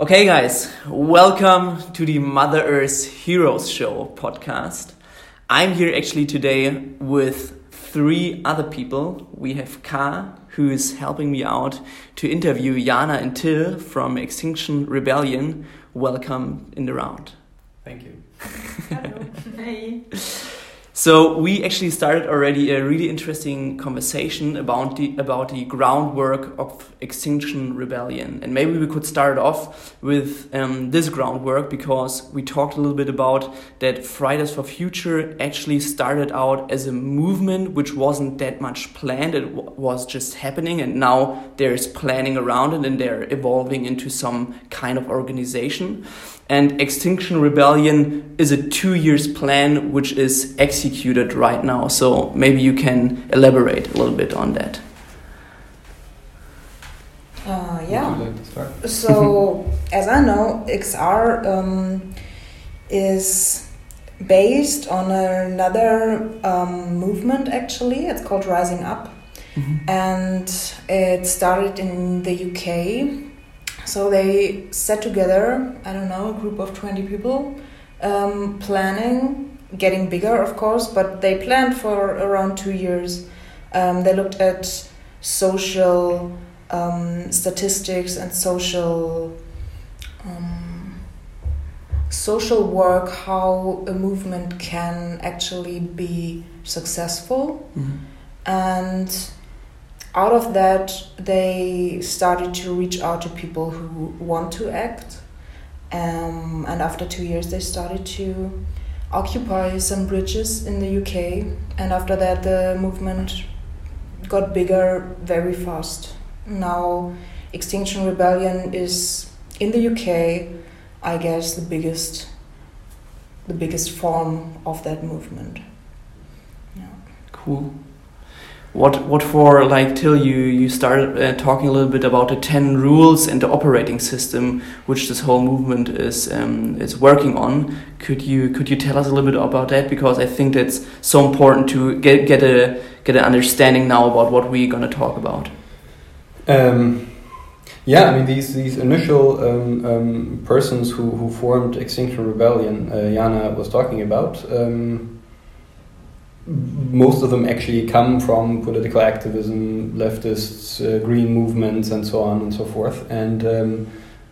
Okay, guys, welcome to the Mother Earth Heroes Show podcast. I'm here actually today with three other people. We have Kaa, who is helping me out to interview Jana and Till from Extinction Rebellion. Welcome in the round. Thank you. Hello. hey. So we actually started already a really interesting conversation about the about the groundwork of Extinction Rebellion, and maybe we could start off with um, this groundwork because we talked a little bit about that Fridays for Future actually started out as a movement which wasn't that much planned; it was just happening, and now there's planning around it, and they're evolving into some kind of organization and Extinction Rebellion is a two years plan which is executed right now. So maybe you can elaborate a little bit on that. Uh, yeah. Like so as I know, XR um, is based on another um, movement. Actually, it's called Rising Up, mm -hmm. and it started in the UK so they sat together, I don't know, a group of 20 people, um, planning, getting bigger, of course, but they planned for around two years. Um, they looked at social um, statistics and social um, social work, how a movement can actually be successful, mm-hmm. and out of that, they started to reach out to people who want to act. Um, and after two years, they started to occupy some bridges in the UK. And after that, the movement got bigger very fast. Now, Extinction Rebellion is in the UK, I guess, the biggest, the biggest form of that movement. Yeah. Cool what what for like till you you started uh, talking a little bit about the 10 rules and the operating system which this whole movement is um, is working on. Could you could you tell us a little bit about that? Because i think that's so important to get get a get an understanding now about what we're going to talk about. Um, yeah i mean these these initial um, um persons who who formed extinction rebellion uh, jana was talking about um, most of them actually come from political activism, leftists, uh, green movements, and so on and so forth. And um,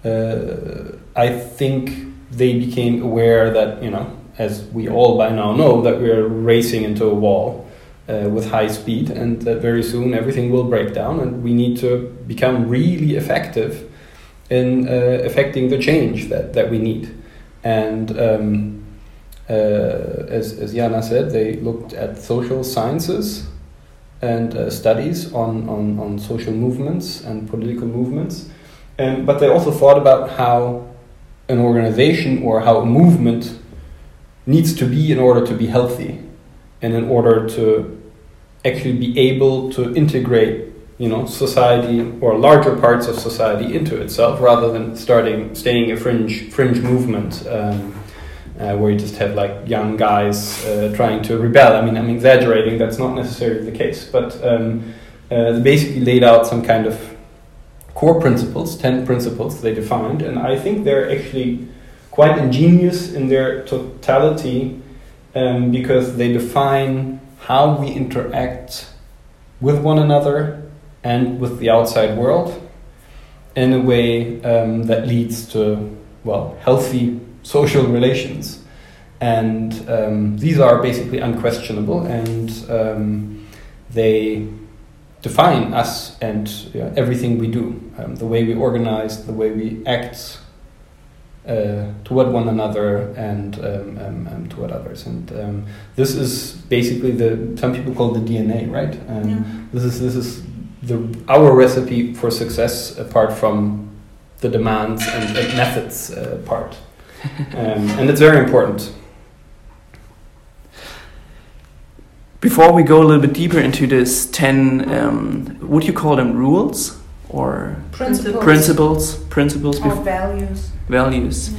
uh, I think they became aware that, you know, as we all by now know, that we're racing into a wall. Uh, with high speed, and that very soon everything will break down, and we need to become really effective in uh, affecting the change that, that we need. And um, uh, as, as Jana said, they looked at social sciences and uh, studies on, on, on social movements and political movements. And, but they also thought about how an organization or how a movement needs to be in order to be healthy and in order to actually be able to integrate you know society or larger parts of society into itself rather than starting staying a fringe fringe movement um, uh, where you just have like young guys uh, trying to rebel. I mean, I'm exaggerating. That's not necessarily the case, but um, uh, they basically laid out some kind of core principles, ten principles they defined, and I think they're actually quite ingenious in their totality um, because they define how we interact with one another and with the outside world in a way um, that leads to well healthy social relations. And um, these are basically unquestionable and um, they define us and everything we do, um, the way we organize, the way we act uh, toward one another and um, um, um, toward others. And um, this is basically the some people call the DNA, right? Yeah. This is this is the our recipe for success apart from the demands and, and methods uh, part um, and it's very important. Before we go a little bit deeper into this 10, um, would you call them rules or principles? Principles, principles, or values. Values. Mm.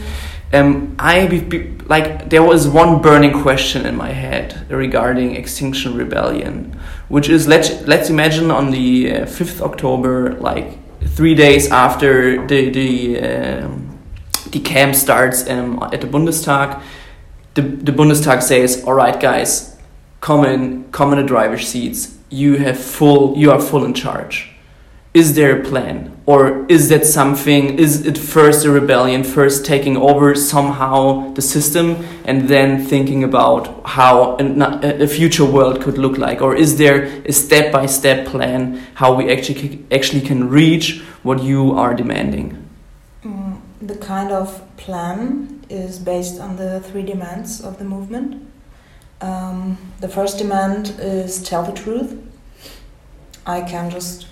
Um, I be, be, like there was one burning question in my head regarding Extinction Rebellion, which is let's let's imagine on the uh, fifth October, like three days after the the um, the camp starts um, at the Bundestag. The, the Bundestag says, "All right, guys, come in, come in the driver's seats. You have full, you are full in charge." Is there a plan, or is that something? Is it first a rebellion, first taking over somehow the system, and then thinking about how a, a future world could look like, or is there a step-by-step plan how we actually actually can reach what you are demanding? The kind of plan is based on the three demands of the movement. Um, the first demand is tell the truth. I can just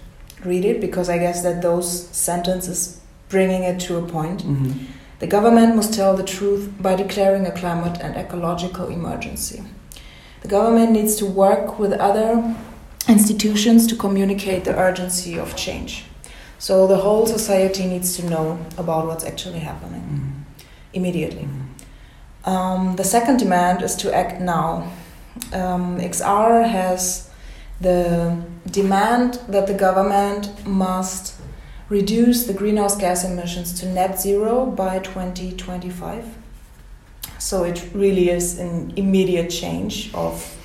read it because I guess that those sentences bringing it to a point. Mm-hmm. The government must tell the truth by declaring a climate and ecological emergency. The government needs to work with other institutions to communicate the urgency of change. So the whole society needs to know about what's actually happening mm. immediately. Mm. Um, the second demand is to act now. Um, XR has the demand that the government must reduce the greenhouse gas emissions to net zero by 2025. So it really is an immediate change of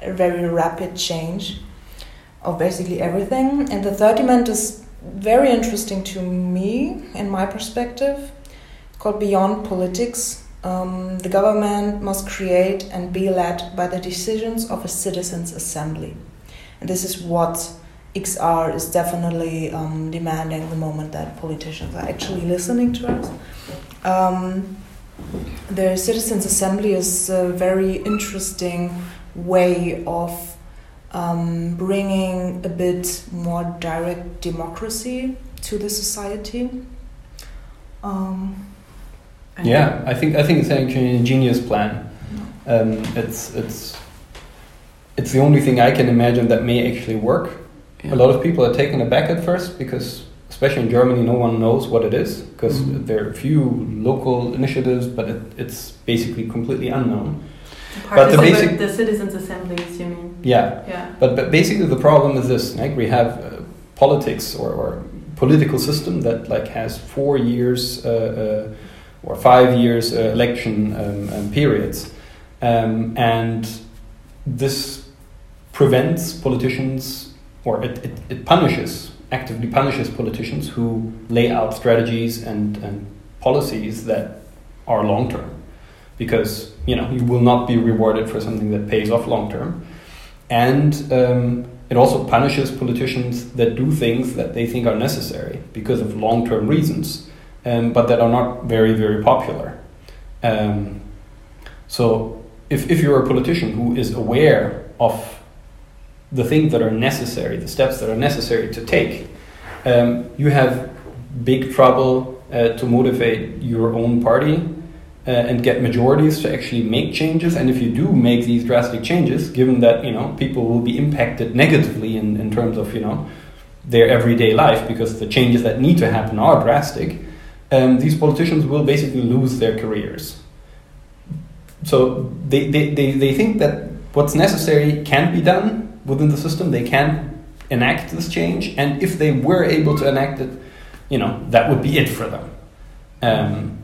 a very rapid change of basically everything. And the third demand is very interesting to me, in my perspective, called Beyond Politics. Um, the government must create and be led by the decisions of a citizens' assembly. And this is what XR is definitely um, demanding the moment that politicians are actually listening to us. Um, the citizens' assembly is a very interesting way of um, bringing a bit more direct democracy to the society. Um, yeah, I think I think it's actually an ingenious plan. Um, it's it's it's the only thing I can imagine that may actually work. Yeah. A lot of people are taken aback at first because, especially in Germany, no one knows what it is because mm -hmm. there are a few local initiatives, but it, it's basically completely unknown but the basic the citizens' assemblies, you mean? Yeah. Yeah. But but basically the problem is this: like we have uh, politics or, or political system that like has four years uh, uh, or five years uh, election um, um, periods, um, and this prevents politicians or it, it, it punishes actively punishes politicians who lay out strategies and, and policies that are long term because you know you will not be rewarded for something that pays off long term, and um, it also punishes politicians that do things that they think are necessary because of long term reasons, um, but that are not very very popular. Um, so if if you're a politician who is aware of the things that are necessary, the steps that are necessary to take, um, you have big trouble uh, to motivate your own party uh, and get majorities to actually make changes. And if you do make these drastic changes, given that you know people will be impacted negatively in, in terms of you know their everyday life because the changes that need to happen are drastic, um, these politicians will basically lose their careers. So they, they, they, they think that what's necessary can be done within the system. They can enact this change, and if they were able to enact it, you know that would be it for them. Um,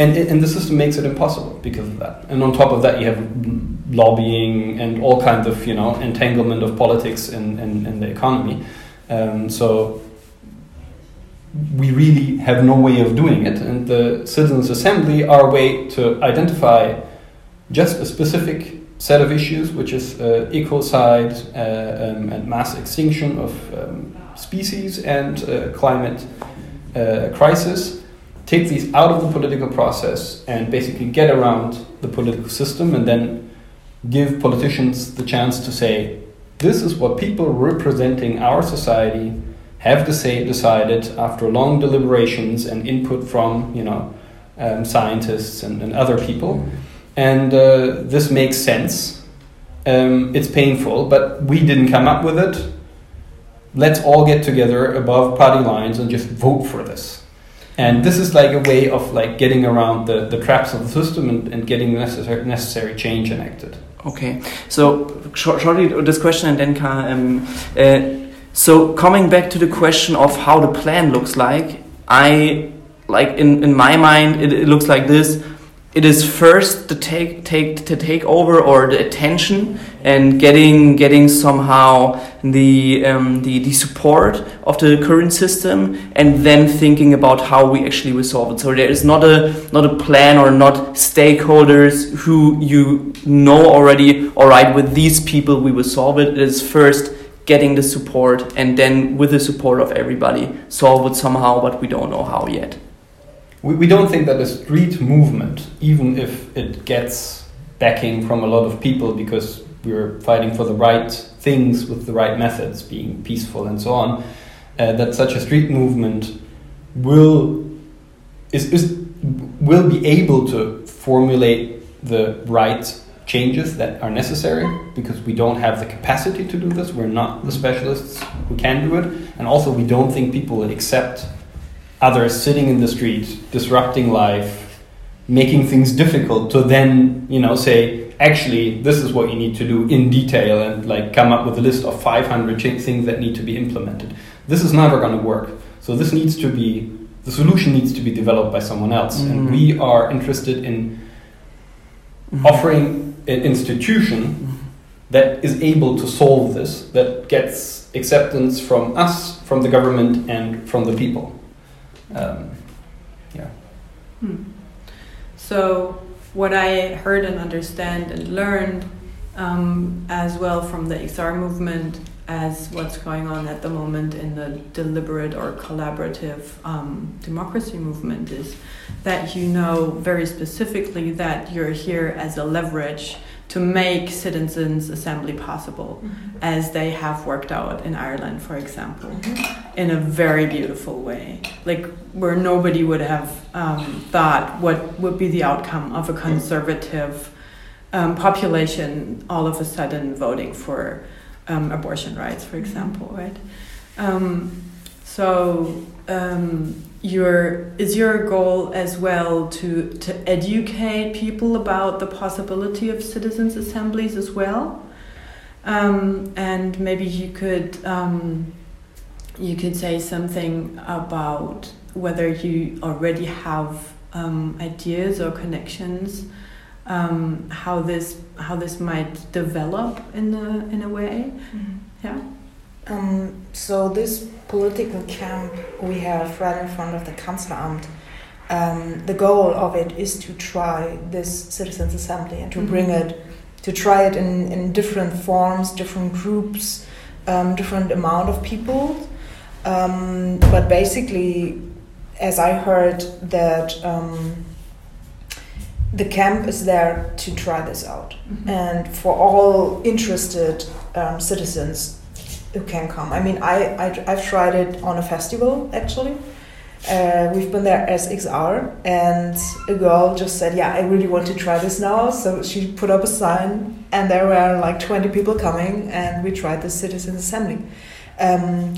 and and the system makes it impossible because of that. And on top of that, you have lobbying and all kinds of you know entanglement of politics in the economy. Um, so we really have no way of doing it, and the citizens' assembly are a way to identify just a specific set of issues, which is uh, ecocide uh, um, and mass extinction of um, species and uh, climate uh, crisis take these out of the political process and basically get around the political system and then give politicians the chance to say, this is what people representing our society have to say, decided after long deliberations and input from, you know, um, scientists and, and, other people. And uh, this makes sense. Um, it's painful, but we didn't come up with it. Let's all get together above party lines and just vote for this and this is like a way of like getting around the, the traps of the system and, and getting necessary, necessary change enacted. Okay, so shortly this question and then um, uh, so coming back to the question of how the plan looks like, I like in, in my mind, it, it looks like this it is first to take take to take over or the attention and getting getting somehow the um, the the support of the current system and then thinking about how we actually resolve it. So there is not a not a plan or not stakeholders who you know already. All right, with these people we will solve it. It is first getting the support and then with the support of everybody solve it somehow, but we don't know how yet we, we don't think that the street movement, even if it gets backing from a lot of people because we're fighting for the right things with the right methods, being peaceful and so on, uh, that such a street movement will is, is will be able to formulate the right changes that are necessary because we don't have the capacity to do this. We're not the specialists who can do it, and also we don't think people accept others sitting in the street, disrupting life, making things difficult to then, you know, say, actually, this is what you need to do in detail and like come up with a list of 500 things that need to be implemented. This is never going to work. So this needs to be, the solution needs to be developed by someone else. Mm-hmm. And we are interested in mm-hmm. offering an institution mm-hmm. that is able to solve this, that gets acceptance from us, from the government, and from the people. Um, yeah. Hmm. So, what I heard and understand and learned um, as well from the XR movement as what's going on at the moment in the deliberate or collaborative um, democracy movement is that you know very specifically that you're here as a leverage to make citizens' assembly possible, mm-hmm. as they have worked out in Ireland, for example, mm-hmm. in a very beautiful way. Like where nobody would have um, thought what would be the outcome of a conservative um, population all of a sudden voting for um, abortion rights, for example, right? Um, so um, your is your goal as well to to educate people about the possibility of citizens assemblies as well? Um, and maybe you could um, you could say something about whether you already have um, ideas or connections um, how this how this might develop in a in a way. Mm -hmm. yeah um, so this political camp we have right in front of the Kanzleramt, um, the goal of it is to try this citizens' assembly and to mm -hmm. bring it, to try it in, in different forms, different groups, um, different amount of people. Um, but basically, as I heard that um, the camp is there to try this out, mm -hmm. and for all interested um, citizens who can come. I mean, I, I have tried it on a festival actually. Uh, we've been there as XR, and a girl just said, "Yeah, I really want to try this now." So she put up a sign, and there were like twenty people coming, and we tried the citizens assembly. Um,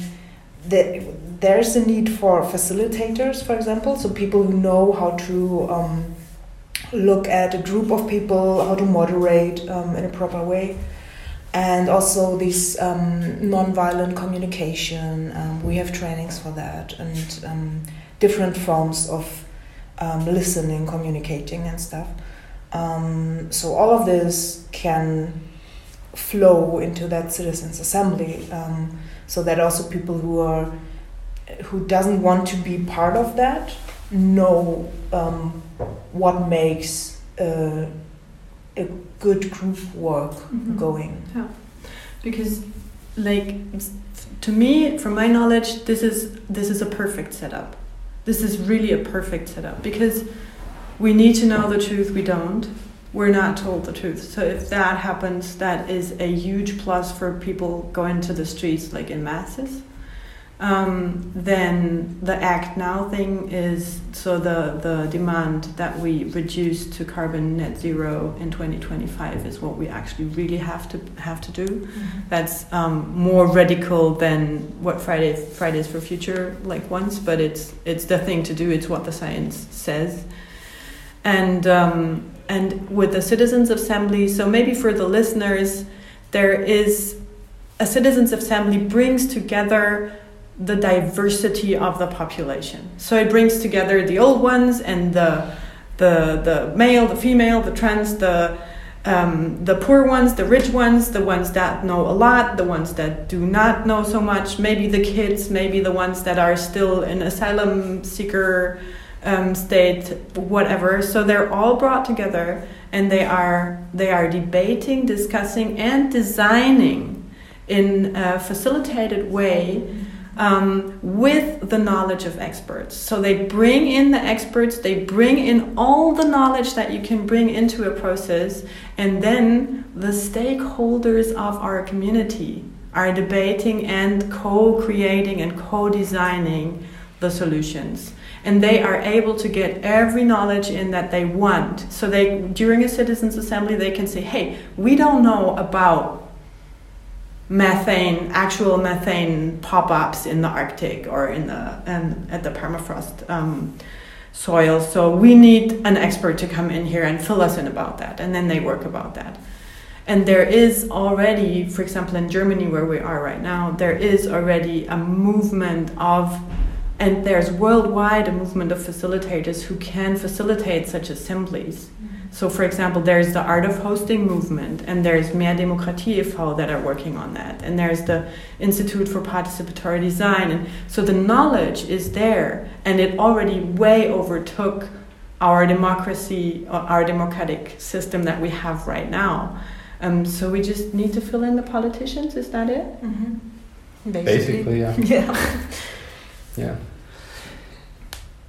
the, there's a need for facilitators, for example, so people who know how to um, look at a group of people, how to moderate um, in a proper way and also this um, non-violent communication. Um, we have trainings for that and um, different forms of um, listening, communicating, and stuff. Um, so all of this can flow into that citizens' assembly, um, so that also people who are who doesn't want to be part of that know what makes. Uh, a good group work mm-hmm. going. Yeah, because like to me, from my knowledge, this is this is a perfect setup. This is really a perfect setup because we need to know the truth. We don't. We're not told the truth. So if that happens, that is a huge plus for people going to the streets like in masses um, then the act now thing is so the, the demand that we reduce to carbon net zero in 2025 is what we actually really have to have to do. Mm-hmm. That's um, more radical than what Fridays Fridays for Future like once, but it's it's the thing to do. It's what the science says, and um, and with the citizens' assembly. So maybe for the listeners, there is a citizens' assembly brings together the diversity of the population. So it brings together the old ones and the the the male, the female, the trans, the um, the poor ones, the rich ones, the ones that know a lot, the ones that do not know so much, maybe the kids, maybe the ones that are still in asylum seeker um, state, whatever. So they're all brought together and they are they are debating, discussing, and designing in a facilitated way um, with the knowledge of experts. So they bring in the experts, they bring in all the knowledge that you can bring into a process, and then the stakeholders of our community are debating and co creating and co designing the solutions. And they are able to get every knowledge in that they want. So they during a citizens assembly they can say, hey, we don't know about methane, actual methane pop-ups in the Arctic or in the and at the permafrost um, soil. So we need an expert to come in here and fill us in about that, and then they work about that. And there is already, for example, in Germany where we are right now, there is already a movement of, and there's worldwide a movement of facilitators who can facilitate such assemblies. So, for example, there's the Art of Hosting movement, and there's Mehr Demokratie e.V. that are working on that, and there's the Institute for Participatory Design. And so the knowledge is there, and it already way overtook our democracy, uh, our democratic system that we have right now. Um, so we just need to fill in the politicians. Is that it? Mm-hmm. Basically. Basically, yeah. yeah.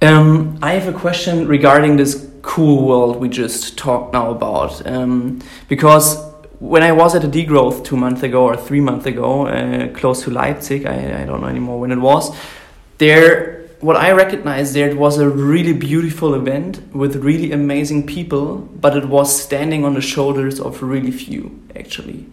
yeah. Um, I have a question regarding this cool world we just talked now about. Um, because when I was at a degrowth two months ago or three months ago, uh, close to Leipzig, I, I don't know anymore when it was, there what I recognized there it was a really beautiful event with really amazing people, but it was standing on the shoulders of really few actually.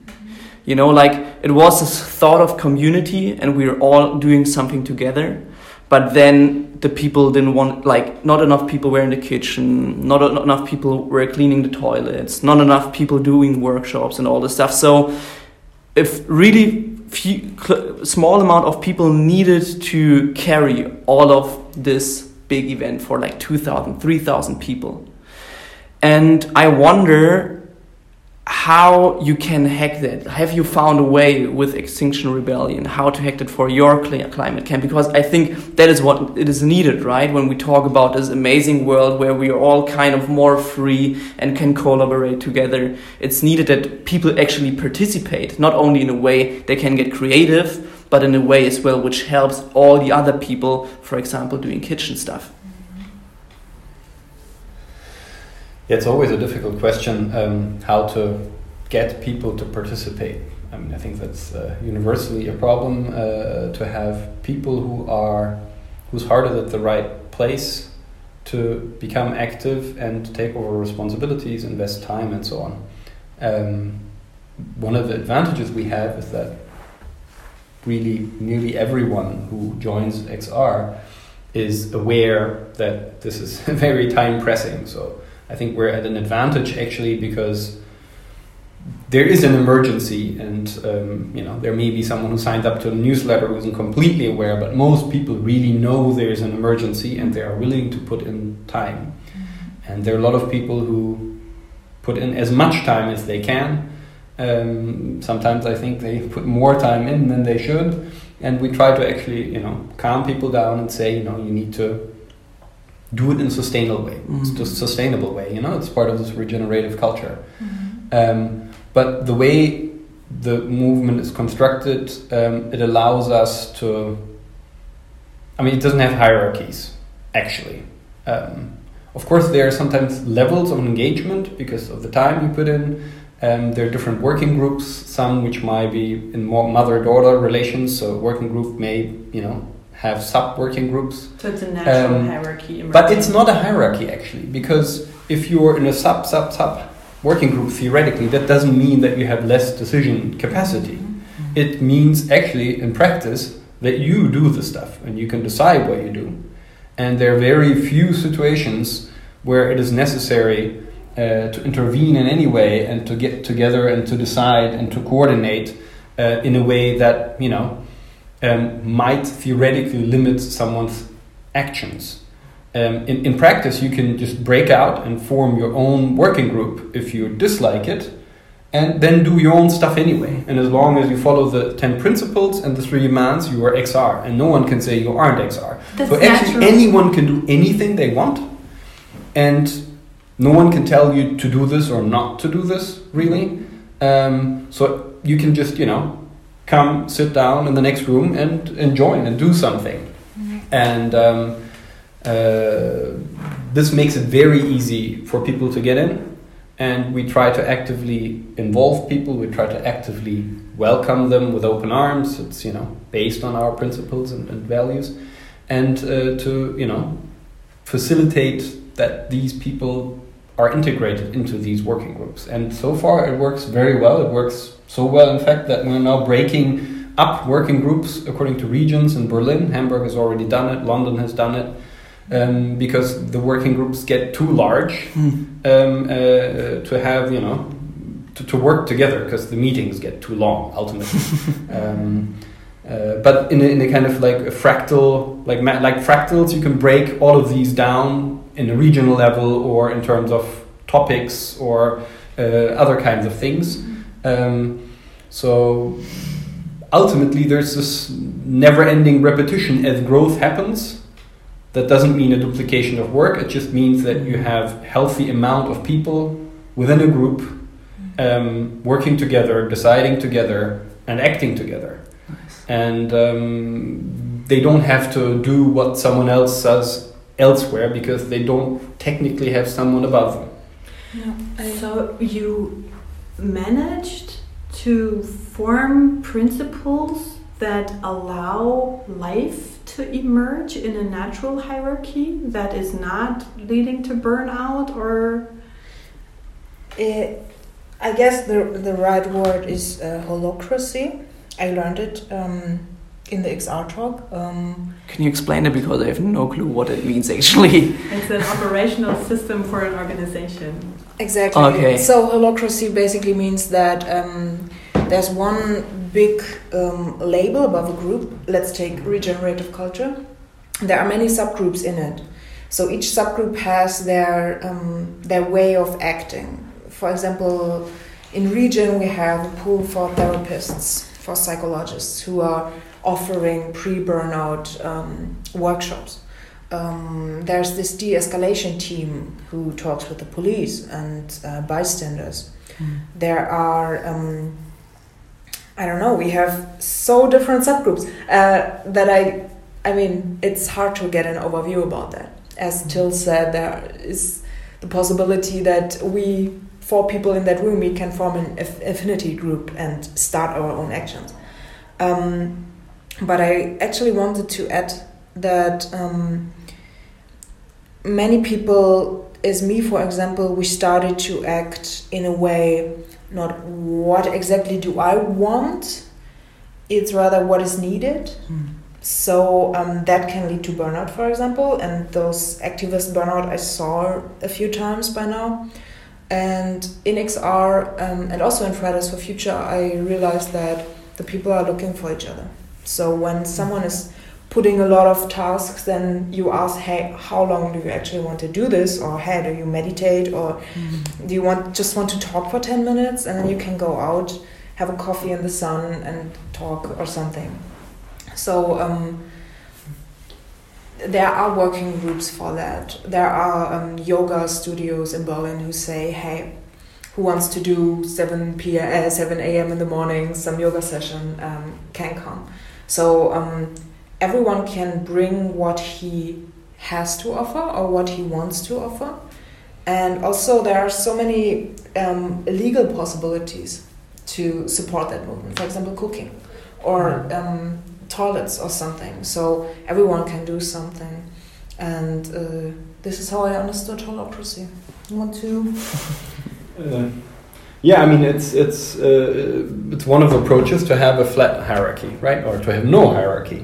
You know, like it was this thought of community and we were all doing something together but then the people didn't want like not enough people were in the kitchen not, not enough people were cleaning the toilets not enough people doing workshops and all this stuff. So if really few, small amount of people needed to carry all of this big event for like 2000 3000 people. And i wonder how you can hack that. Have you found a way with Extinction Rebellion how to hack it for your climate camp? Because I think that is what it is needed, right? When we talk about this amazing world where we are all kind of more free and can collaborate together, it's needed that people actually participate, not only in a way they can get creative, but in a way as well which helps all the other people, for example, doing kitchen stuff. It's always a difficult question um, how to get people to participate. I mean, I think that's uh, universally a problem uh, to have people who are whose heart is at the right place to become active and take over responsibilities, invest time, and so on. Um, one of the advantages we have is that really nearly everyone who joins XR is aware that this is very time pressing. So I think we're at an advantage actually because there is an emergency, and um, you know there may be someone who signed up to a newsletter who isn't completely aware, but most people really know there is an emergency and they are willing to put in time. Mm-hmm. And there are a lot of people who put in as much time as they can. Um, sometimes I think they put more time in than they should, and we try to actually you know calm people down and say you know you need to do it in a sustainable way. Mm-hmm. It's just sustainable way. You know, it's part of this regenerative culture. Mm-hmm. Um, but the way the movement is constructed, um, it allows us to. I mean, it doesn't have hierarchies, actually. Um, of course, there are sometimes levels of engagement because of the time you put in. Um, there are different working groups, some which might be in more mother-daughter relations. So, working group may, you know, have sub working groups. So it's a natural um, hierarchy. Emerging. But it's not a hierarchy actually, because if you're in a sub sub sub working group, theoretically, that doesn't mean that you have less decision capacity. Mm-hmm. It means actually in practice that you do the stuff and you can decide what you do. And there are very few situations where it is necessary uh, to intervene in any way and to get together and to decide and to coordinate uh, in a way that you know um, might theoretically limit someone's actions. Um, in, in practice, you can just break out and form your own working group if you dislike it, and then do your own stuff anyway. And as long as you follow the 10 principles and the three demands, you are XR, and no one can say you aren't XR. That's so actually, natural. anyone can do anything they want, and no one can tell you to do this or not to do this, really. Um, so you can just, you know, come sit down in the next room and, and join and do something. And um, uh, this makes it very easy for people to get in. And we try to actively involve people. We try to actively welcome them with open arms. It's you know based on our principles and, and values, and uh, to you know facilitate that these people are integrated into these working groups. And so far, it works very well. It works so well, in fact, that we're now breaking up working groups according to regions in Berlin. Hamburg has already done it. London has done it um, because the working groups get too large um, uh, to have, you know, to, to work together because the meetings get too long ultimately. um, uh, but in a, in a kind of like a fractal, like like fractals, you can break all of these down in a regional level or in terms of topics or uh, other kinds of things. Um, so ultimately, there's this never-ending repetition as growth happens that doesn't mean a duplication of work. It just means that you have healthy amount of people within a group um, working together, deciding together, and acting together. Nice. And um, they don't have to do what someone else does elsewhere because they don't technically have someone above them. Yeah. So you managed to form principles that allow life to emerge in a natural hierarchy that is not leading to burnout or It, I guess the the right word is uh, holacracy. I learned it um, in the XR talk. Um, Can you explain it because I have no clue what it means actually? it's an operational system for an organization. exactly. Okay. So holacracy basically means that um, there's one big um, label above a group. Let's take regenerative culture. There are many subgroups in it. So each subgroup has their um, their way of acting. For example, in region we have a pool for therapists, for psychologists who are offering pre-burnout um, workshops. Um, there's this de-escalation team who talks with the police and uh, bystanders. There are um, I don't know. We have so different subgroups uh, that I, I mean, it's hard to get an overview about that. As Till said, there is the possibility that we, four people in that room, we can form an aff- affinity group and start our own actions. Um, but I actually wanted to add that um, many people, as me, for example, we started to act in a way not what exactly do I want, it's rather what is needed. So um, that can lead to burnout, for example, and those activist burnout I saw a few times by now. And in XR um, and also in Fridays for Future, I realized that the people are looking for each other. So when someone is putting a lot of tasks, then you ask, hey, how long do you actually want to do this? Or hey, do you meditate? Or do you want just want to talk for 10 minutes and then you can go out, have a coffee in the sun and talk or something? So um, there are working groups for that. There are um, yoga studios in Berlin who say, hey, who wants to do 7 p.m. Uh, 7 a.m. in the morning, some yoga session um, can come. So um, everyone can bring what he has to offer or what he wants to offer. And also, there are so many um, legal possibilities to support that movement. For example, cooking or um, toilets or something. So everyone can do something. And uh, this is how I understood holacracy. You want to? Uh, yeah, I mean it's it's uh, it's one of the approaches to have a flat hierarchy, right, or to have no hierarchy.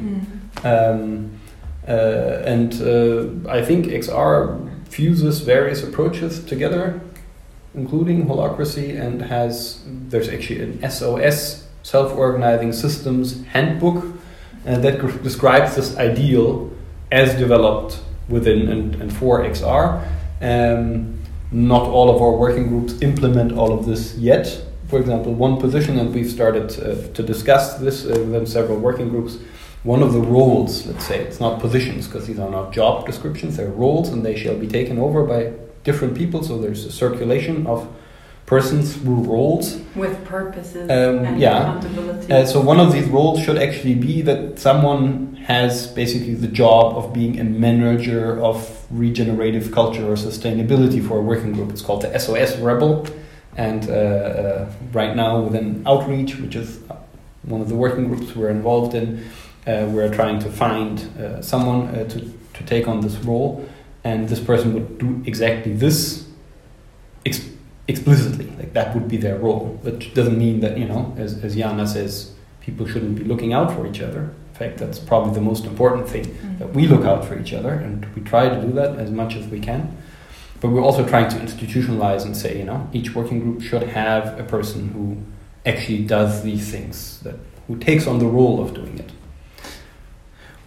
Um, uh, and uh, I think XR fuses various approaches together, including holacracy, and has there's actually an SOS self-organizing systems handbook, uh, that describes this ideal as developed within and, and for XR. Um, not all of our working groups implement all of this yet. For example, one position, and we've started uh, to discuss this uh, within several working groups. One of the roles, let's say, it's not positions because these are not job descriptions, they're roles and they shall be taken over by different people. So there's a circulation of persons through roles with purposes um, and yeah. accountability. Uh, so one of these roles should actually be that someone has basically the job of being a manager of regenerative culture or sustainability for a working group. It's called the SOS Rebel, and uh, uh, right now within Outreach, which is one of the working groups we're involved in, uh, we're trying to find uh, someone uh, to to take on this role, and this person would do exactly this explicitly. Like that would be their role. Which doesn't mean that, you know, as, as Jana says, people shouldn't be looking out for each other. In fact, that's probably the most important thing mm-hmm. that we look out for each other and we try to do that as much as we can. But we're also trying to institutionalize and say, you know, each working group should have a person who actually does these things, that who takes on the role of doing it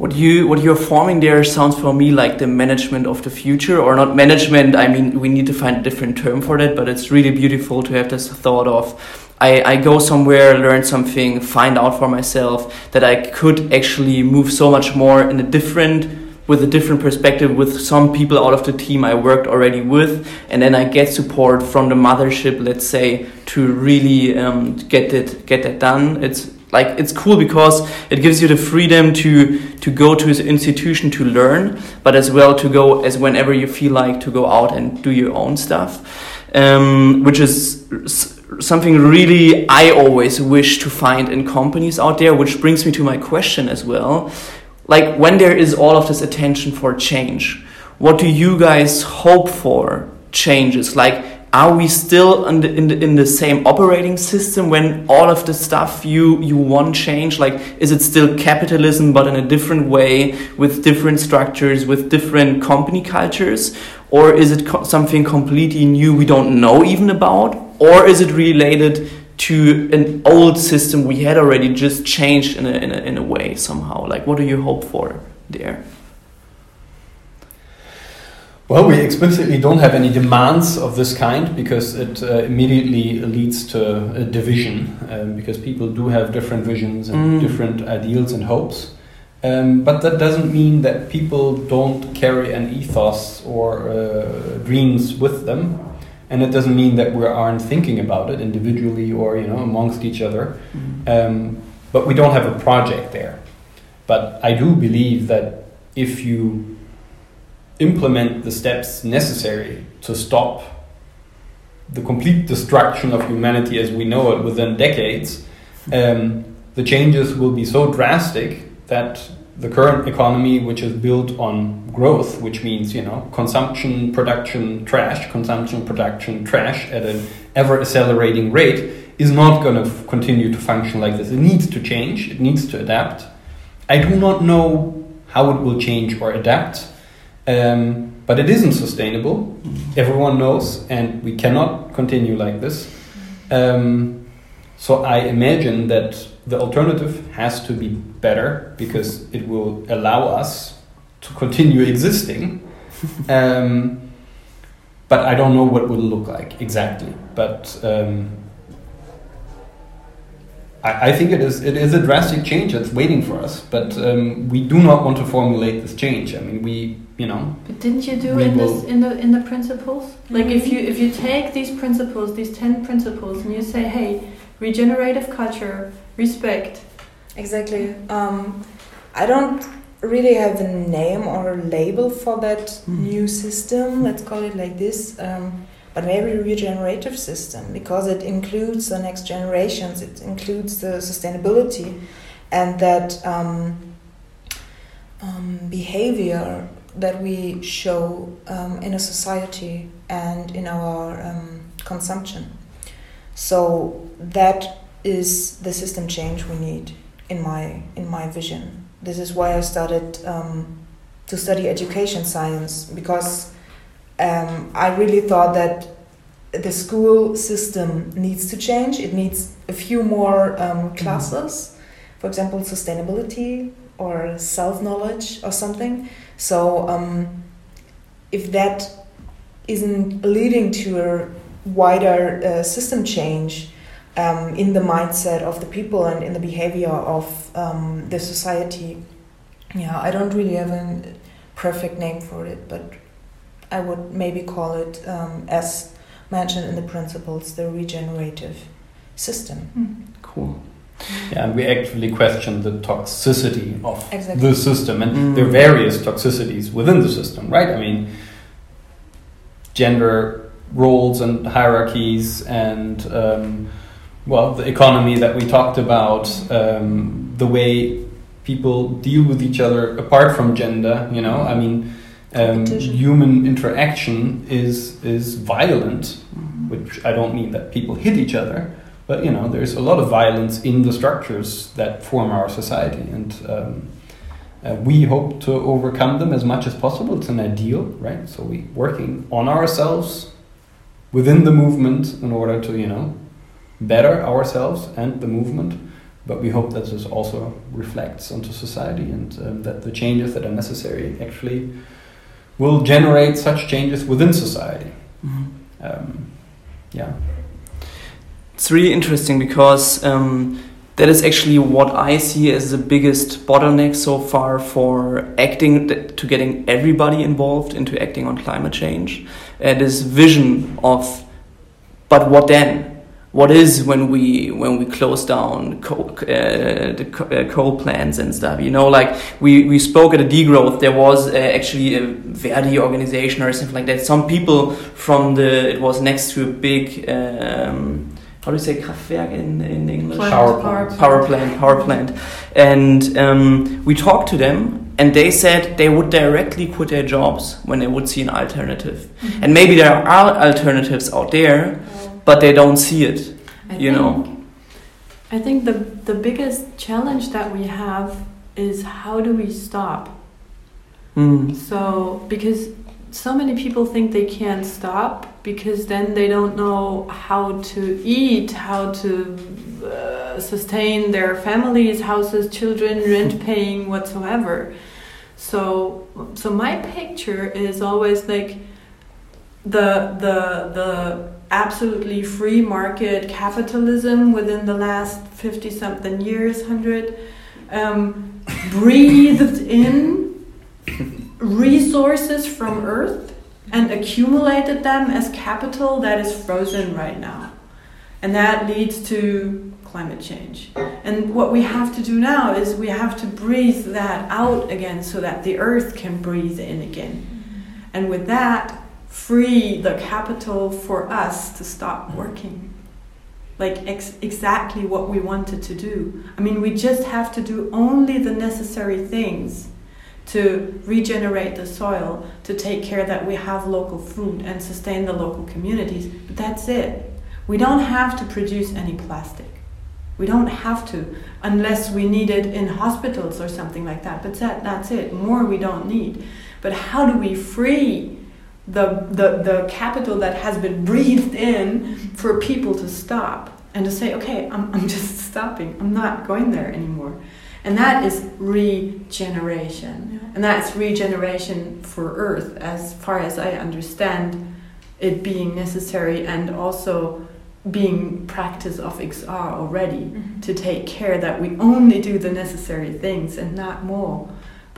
what you what you're forming there sounds for me like the management of the future or not management i mean we need to find a different term for that but it's really beautiful to have this thought of I, I go somewhere learn something find out for myself that i could actually move so much more in a different with a different perspective with some people out of the team i worked already with and then i get support from the mothership let's say to really um, get it get that done. It's like it's cool because it gives you the freedom to to go to an institution to learn but as well to go as whenever you feel like to go out and do your own stuff um, which is something really i always wish to find in companies out there which brings me to my question as well. Like when there is all of this attention for change what do you guys hope for changes? Like are we still in the, in the, in the same operating system when all of the stuff you you want change? Like is it still capitalism but in a different way with different structures with different company cultures? Or is it co something completely new we don't know even about? Or is it related to an old system we had already just changed in a, in a, in a way somehow? Like what do you hope for there well, we explicitly don't have any demands of this kind because it uh, immediately leads to a division um, because people do have different visions and mm. different ideals and hopes. Um, but that doesn't mean that people don't carry an ethos or uh, dreams with them. And it doesn't mean that we aren't thinking about it individually or you know amongst each other. Mm. Um, but we don't have a project there. But I do believe that if you implement the steps necessary to stop the complete destruction of humanity as we know it within decades, um, the changes will be so drastic that the current economy, which is built on growth, which means you know consumption, production, trash, consumption, production, trash at an ever accelerating rate, is not going to continue to function like this. It needs to change. It needs to adapt. I do not know how it will change or adapt. Um, but it isn't sustainable. Everyone knows, and we cannot continue like this. Um, so I imagine that the alternative has to be better because it will allow us to continue existing. Um, but I don't know what it will look like exactly. But um, I, I, think it is it is a drastic change that's waiting for us. But um, we do not want to formulate this change. I mean, we you know. But didn't you do in this in the in the principles? Like if you if you take these principles, these ten principles, and you say, hey, regenerative culture, respect. Exactly. Um, I don't really have a name or a label for that mm. new system. Let's call it like this. Um, but maybe regenerative system because it includes the next generations. It includes the sustainability, and that um, um behavior that we show um, in a society and in our um, consumption. So that is the system change we need in my in my vision. This is why I started um, to study education science because um, I really thought that the school system needs to change. It needs a few more um, classes, for example, sustainability or self knowledge or something. So um, if that isn't leading to a wider uh, system change um, in the mindset of the people and in the behavior of um, the society, yeah, I don't really have a perfect name for it, but I would maybe call it, um, as mentioned in the principles, the regenerative system. Mm. Cool. Yeah, and we actually question the toxicity of exactly. the system, and mm. there are various toxicities within the system, right? I mean, gender roles and hierarchies, and um, well, the economy that we talked about, um, the way people deal with each other apart from gender. You know, I mean, um, human interaction is is violent, mm-hmm. which I don't mean that people hit each other, but you know, there's a lot of violence in the structures that form our society, and um, uh, we hope to overcome them as much as possible. It's an ideal, right? So we working on ourselves within the movement in order to you know better ourselves and the movement but we hope that this also reflects onto society and um, that the changes that are necessary actually will generate such changes within society. Mm-hmm. Um, yeah. It's really interesting because um, that is actually what I see as the biggest bottleneck so far for acting to getting everybody involved into acting on climate change. Uh, this vision of, but what then? What is when we when we close down coal, uh, the uh, coal plants and stuff. You know, like we, we spoke at a degrowth. There was uh, actually a Verdi organization or something like that. Some people from the it was next to a big. Um, how do you say Kraftwerk in, in English? Power plant. Power plant. Power plant. And um, we talked to them, and they said they would directly quit their jobs when they would see an alternative. Mm -hmm. And maybe there are alternatives out there, but they don't see it. I you think, know. I think the the biggest challenge that we have is how do we stop? Mm. So because so many people think they can't stop because then they don't know how to eat, how to uh, sustain their families, houses, children, rent paying, whatsoever. So, so my picture is always like the the the absolutely free market capitalism within the last 50 something years 100 um, breathed in resources from earth and accumulated them as capital that is frozen right now. And that leads to climate change. And what we have to do now is we have to breathe that out again so that the earth can breathe in again. And with that free the capital for us to stop working. Like ex- exactly what we wanted to do. I mean, we just have to do only the necessary things to regenerate the soil, to take care that we have local food and sustain the local communities. But that's it. We don't have to produce any plastic. We don't have to, unless we need it in hospitals or something like that. But that, that's it. More we don't need. But how do we free the, the, the capital that has been breathed in for people to stop and to say, okay, I'm, I'm just stopping, I'm not going there anymore. And that is regeneration. Yeah. And that's regeneration for Earth, as far as I understand it being necessary and also being practice of XR already mm-hmm. to take care that we only do the necessary things and not more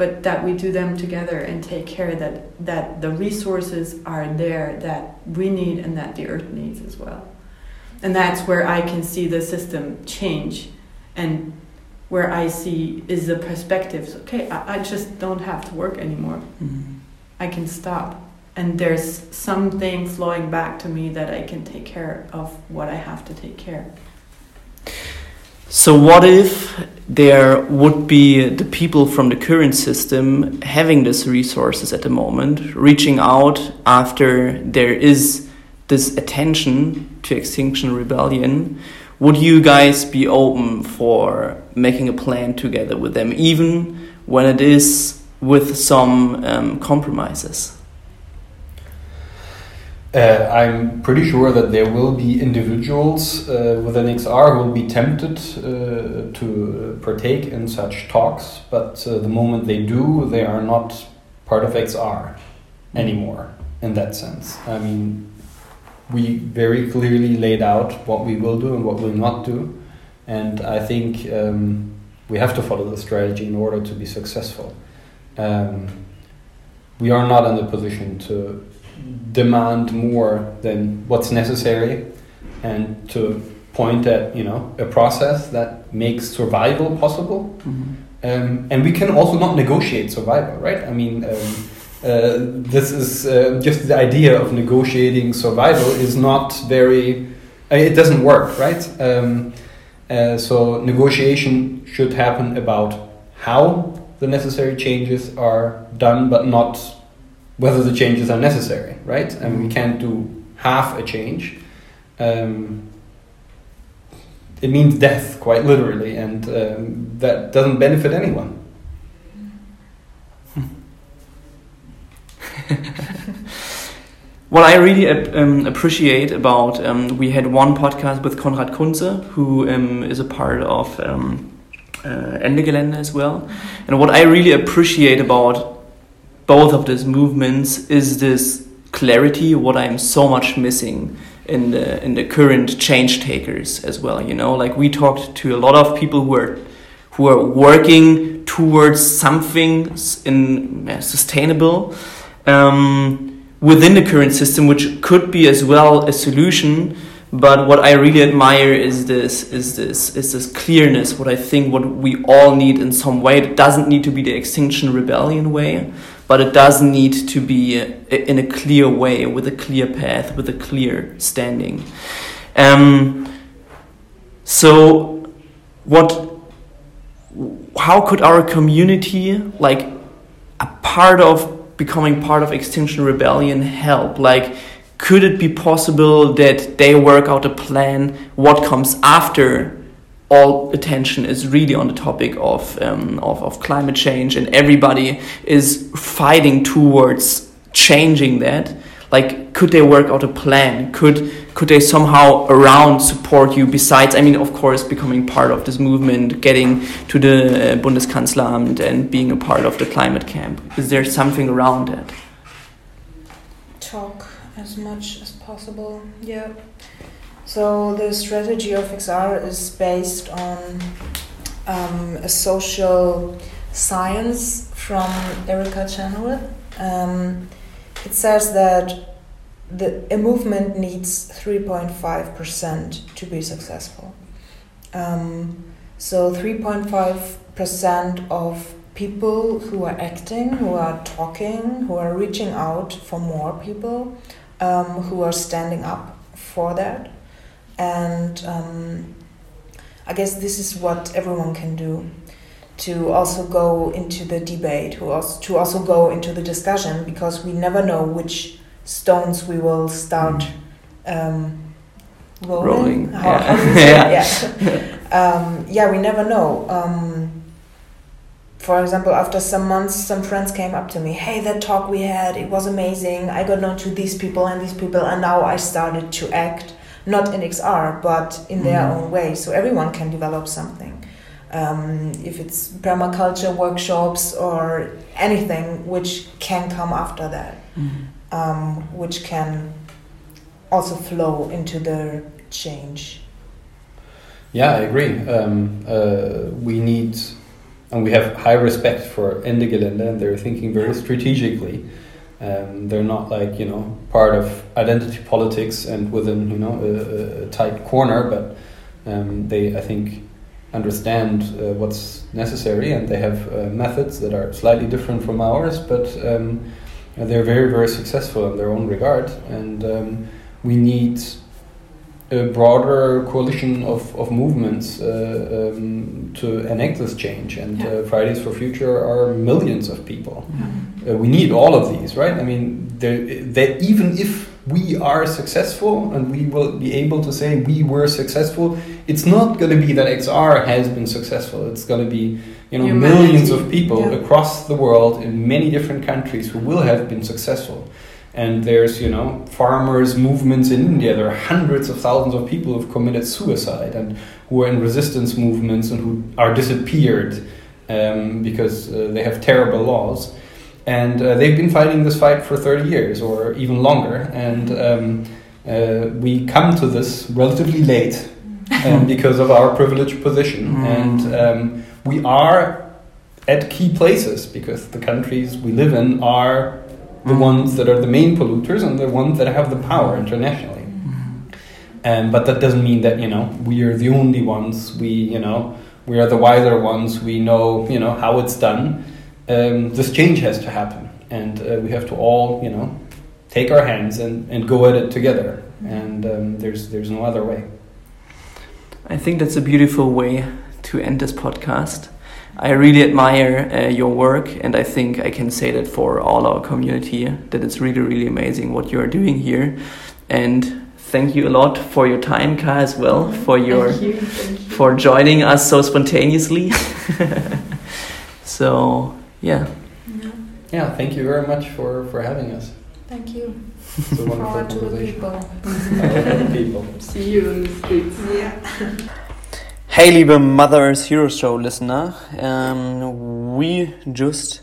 but that we do them together and take care that that the resources are there that we need and that the earth needs as well. And that's where i can see the system change and where i see is the perspectives okay i, I just don't have to work anymore. Mm-hmm. i can stop. And there's something flowing back to me that i can take care of what i have to take care so, what if there would be the people from the current system having these resources at the moment, reaching out after there is this attention to Extinction Rebellion? Would you guys be open for making a plan together with them, even when it is with some um, compromises? Uh, I'm pretty sure that there will be individuals uh, within XR who will be tempted uh, to partake in such talks, but uh, the moment they do, they are not part of XR anymore in that sense. I mean, we very clearly laid out what we will do and what we will not do, and I think um, we have to follow the strategy in order to be successful. Um, we are not in the position to demand more than what's necessary and to point at you know a process that makes survival possible. Mm-hmm. um, and we can also not negotiate survival right? I mean um, uh, this is uh, just the idea of negotiating survival is not very uh, it doesn't work right? Um, uh, so negotiation should happen about how the necessary changes are done but not whether the changes are necessary, right? And we mm-hmm. can't do half a change. Um, it means death, quite literally, and um, that doesn't benefit anyone. what I really um, appreciate about um, we had one podcast with Konrad Kunze, who um, is a part of um, uh, Ende Gelände as well, mm-hmm. and what I really appreciate about both of these movements is this clarity what i'm so much missing in the in the current change takers as well you know like we talked to a lot of people who are who are working towards something in uh, sustainable um, within the current system which could be as well a solution but what I really admire is this is this is this clearness. What I think what we all need in some way. It doesn't need to be the Extinction Rebellion way, but it does need to be in a clear way, with a clear path, with a clear standing. Um, so, what? How could our community, like a part of becoming part of Extinction Rebellion, help? Like could it be possible that they work out a plan what comes after all attention is really on the topic of, um, of, of climate change and everybody is fighting towards changing that like could they work out a plan could could they somehow around support you besides i mean of course becoming part of this movement getting to the uh, bundeskanzleramt and being a part of the climate camp is there something around that talk as much as possible. Yeah. So the strategy of XR is based on um, a social science from Erica Chenoweth. Um, it says that the, a movement needs 3.5% to be successful. Um, so 3.5% of people who are acting, who are talking, who are reaching out for more people um, who are standing up for that. And um, I guess this is what everyone can do to also go into the debate, to also, to also go into the discussion, because we never know which stones we will start um, rolling. rolling. How, yeah. How yeah. yeah. um, yeah, we never know. Um, for example, after some months, some friends came up to me, hey, that talk we had, it was amazing. I got known to these people and these people, and now I started to act, not in XR, but in mm. their mm-hmm. own way. So everyone can develop something. Um, if it's permaculture workshops or anything which can come after that, mm. um, which can also flow into the change. Yeah, I agree. Um, uh, we need and we have high respect for Ende Gelände, and they're thinking very strategically. Um, they're not like you know part of identity politics and within you know a, a tight corner, but um, they I think understand uh, what's necessary and they have uh, methods that are slightly different from ours, but um, they're very very successful in their own regard, and um, we need a broader coalition of, of movements uh, um, to enact this change. And yeah. uh, Fridays for Future are millions of people. Mm-hmm. Uh, we need all of these, right? I mean, they, even if we are successful and we will be able to say we were successful, it's not going to be that XR has been successful. It's going to be you know millions of people yeah. across the world in many different countries who will have been successful. And there's, you know, farmers' movements in India. There are hundreds of thousands of people who've committed suicide and who are in resistance movements and who are disappeared um, because uh, they have terrible laws. And uh, they've been fighting this fight for 30 years or even longer. And um, uh, we come to this relatively late um, because of our privileged position. Mm. And um, we are at key places because the countries we live in are the ones that are the main polluters and the ones that have the power internationally. Um, but that doesn't mean that you know we are the only ones. We you know we are the wiser ones. We know you know how it's done. Um, this change has to happen, and uh, we have to all you know take our hands and, and go at it together. And um, there's there's no other way. I think that's a beautiful way to end this podcast. I really admire uh, your work, and I think I can say that for all our community that it's really, really amazing what you're doing here. And thank you a lot for your time, Kaa, as well, for your thank you, thank you. for joining us so spontaneously. so yeah. yeah. Yeah, thank you very much for for having us. Thank you. It's a wonderful Power to the people. people. See you in the streets. Yeah. Hey, liebe Mother's Hero Show listener, um, we just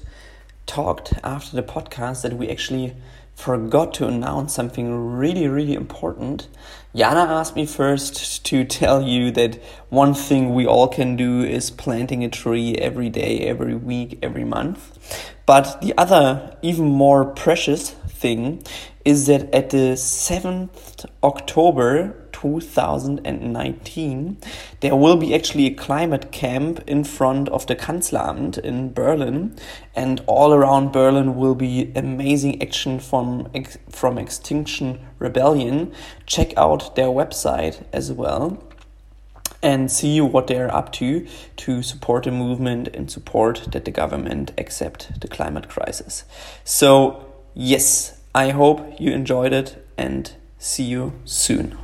talked after the podcast that we actually forgot to announce something really, really important. Jana asked me first to tell you that one thing we all can do is planting a tree every day, every week, every month. But the other, even more precious thing is that at the 7th October 2019, there will be actually a climate camp in front of the Kanzleramt in Berlin, and all around Berlin will be amazing action from from Extinction Rebellion. Check out their website as well and see what they're up to to support the movement and support that the government accept the climate crisis. So, yes, I hope you enjoyed it and see you soon.